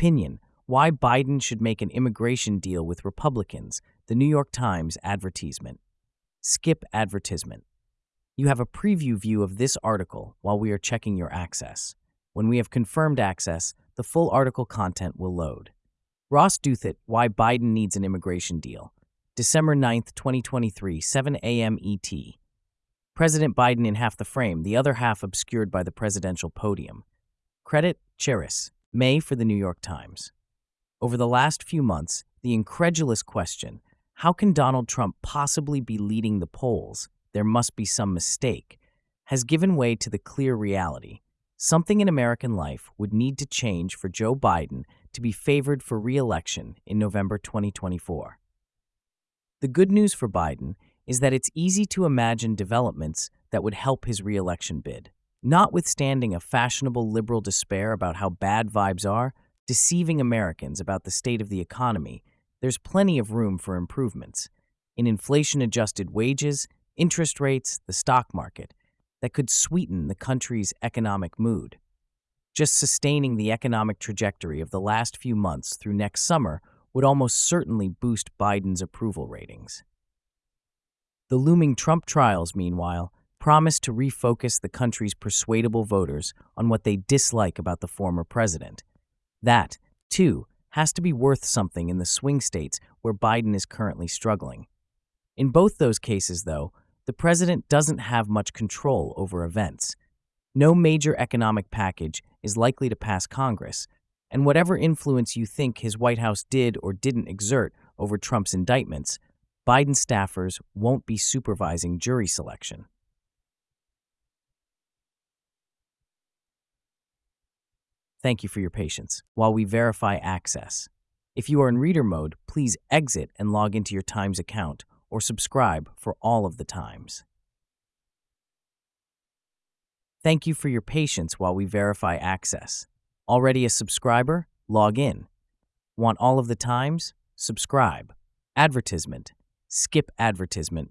Opinion Why Biden Should Make an Immigration Deal with Republicans. The New York Times advertisement. Skip advertisement. You have a preview view of this article while we are checking your access. When we have confirmed access, the full article content will load. Ross Douthat, Why Biden Needs an Immigration Deal. December 9th, 2023, 7 a.m. ET. President Biden in half the frame, the other half obscured by the presidential podium. Credit Cheriss, May for the New York Times. Over the last few months, the incredulous question, how can Donald Trump possibly be leading the polls? There must be some mistake, has given way to the clear reality. Something in American life would need to change for Joe Biden to be favored for re election in November 2024. The good news for Biden is that it's easy to imagine developments that would help his re election bid. Notwithstanding a fashionable liberal despair about how bad vibes are, deceiving Americans about the state of the economy, there's plenty of room for improvements in inflation adjusted wages, interest rates, the stock market that could sweeten the country's economic mood. Just sustaining the economic trajectory of the last few months through next summer would almost certainly boost Biden's approval ratings. The looming Trump trials, meanwhile, promise to refocus the country's persuadable voters on what they dislike about the former president. That, too, has to be worth something in the swing states where Biden is currently struggling. In both those cases, though, the president doesn't have much control over events. No major economic package is likely to pass Congress, and whatever influence you think his White House did or didn't exert over Trump's indictments, Biden staffers won't be supervising jury selection. Thank you for your patience while we verify access. If you are in reader mode, please exit and log into your Times account or subscribe for all of the times. Thank you for your patience while we verify access. Already a subscriber? Log in. Want all of the times? Subscribe. Advertisement. Skip advertisement